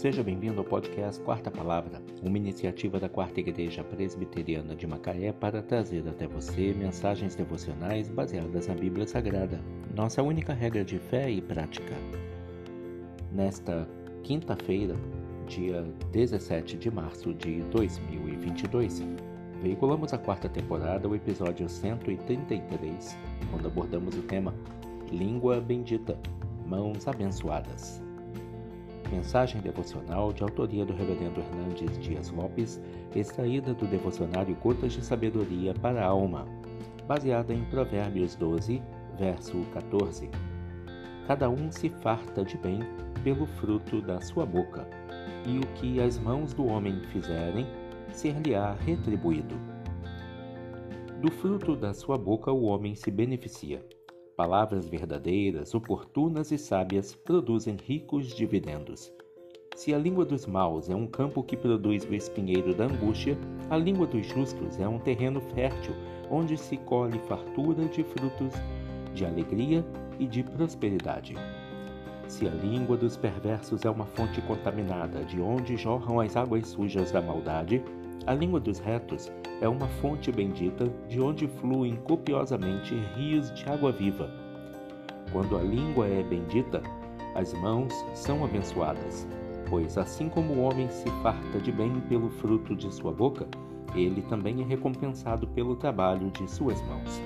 Seja bem-vindo ao podcast Quarta Palavra, uma iniciativa da Quarta Igreja Presbiteriana de Macaé para trazer até você mensagens devocionais baseadas na Bíblia Sagrada, nossa única regra de fé e prática. Nesta quinta-feira, dia 17 de março de 2022, veiculamos a quarta temporada, o episódio 133, quando abordamos o tema Língua Bendita, Mãos Abençoadas. Mensagem devocional de autoria do Reverendo Hernandes Dias Lopes, extraída do devocionário Gotas de Sabedoria para a Alma, baseada em Provérbios 12, verso 14. Cada um se farta de bem pelo fruto da sua boca, e o que as mãos do homem fizerem, ser-lhe-á retribuído. Do fruto da sua boca o homem se beneficia. Palavras verdadeiras, oportunas e sábias produzem ricos dividendos. Se a língua dos maus é um campo que produz o espinheiro da angústia, a língua dos justos é um terreno fértil onde se colhe fartura de frutos de alegria e de prosperidade. Se a língua dos perversos é uma fonte contaminada de onde jorram as águas sujas da maldade, a língua dos retos é uma fonte bendita de onde fluem copiosamente rios de água viva. Quando a língua é bendita, as mãos são abençoadas, pois assim como o homem se farta de bem pelo fruto de sua boca, ele também é recompensado pelo trabalho de suas mãos.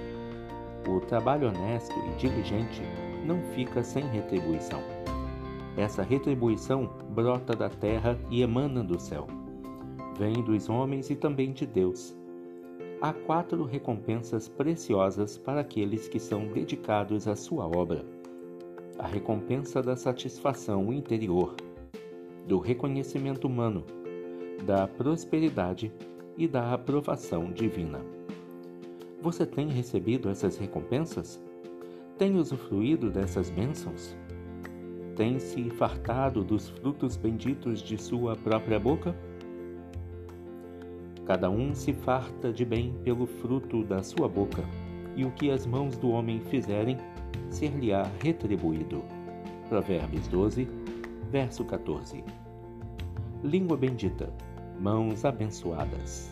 O trabalho honesto e diligente não fica sem retribuição. Essa retribuição brota da terra e emana do céu vem dos homens e também de Deus. Há quatro recompensas preciosas para aqueles que são dedicados à sua obra: a recompensa da satisfação interior, do reconhecimento humano, da prosperidade e da aprovação divina. Você tem recebido essas recompensas? Tem usufruído dessas bênçãos? Tem se fartado dos frutos benditos de sua própria boca? Cada um se farta de bem pelo fruto da sua boca, e o que as mãos do homem fizerem, ser-lhe-á retribuído. Provérbios 12, verso 14. Língua bendita, mãos abençoadas.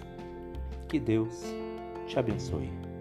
Que Deus te abençoe.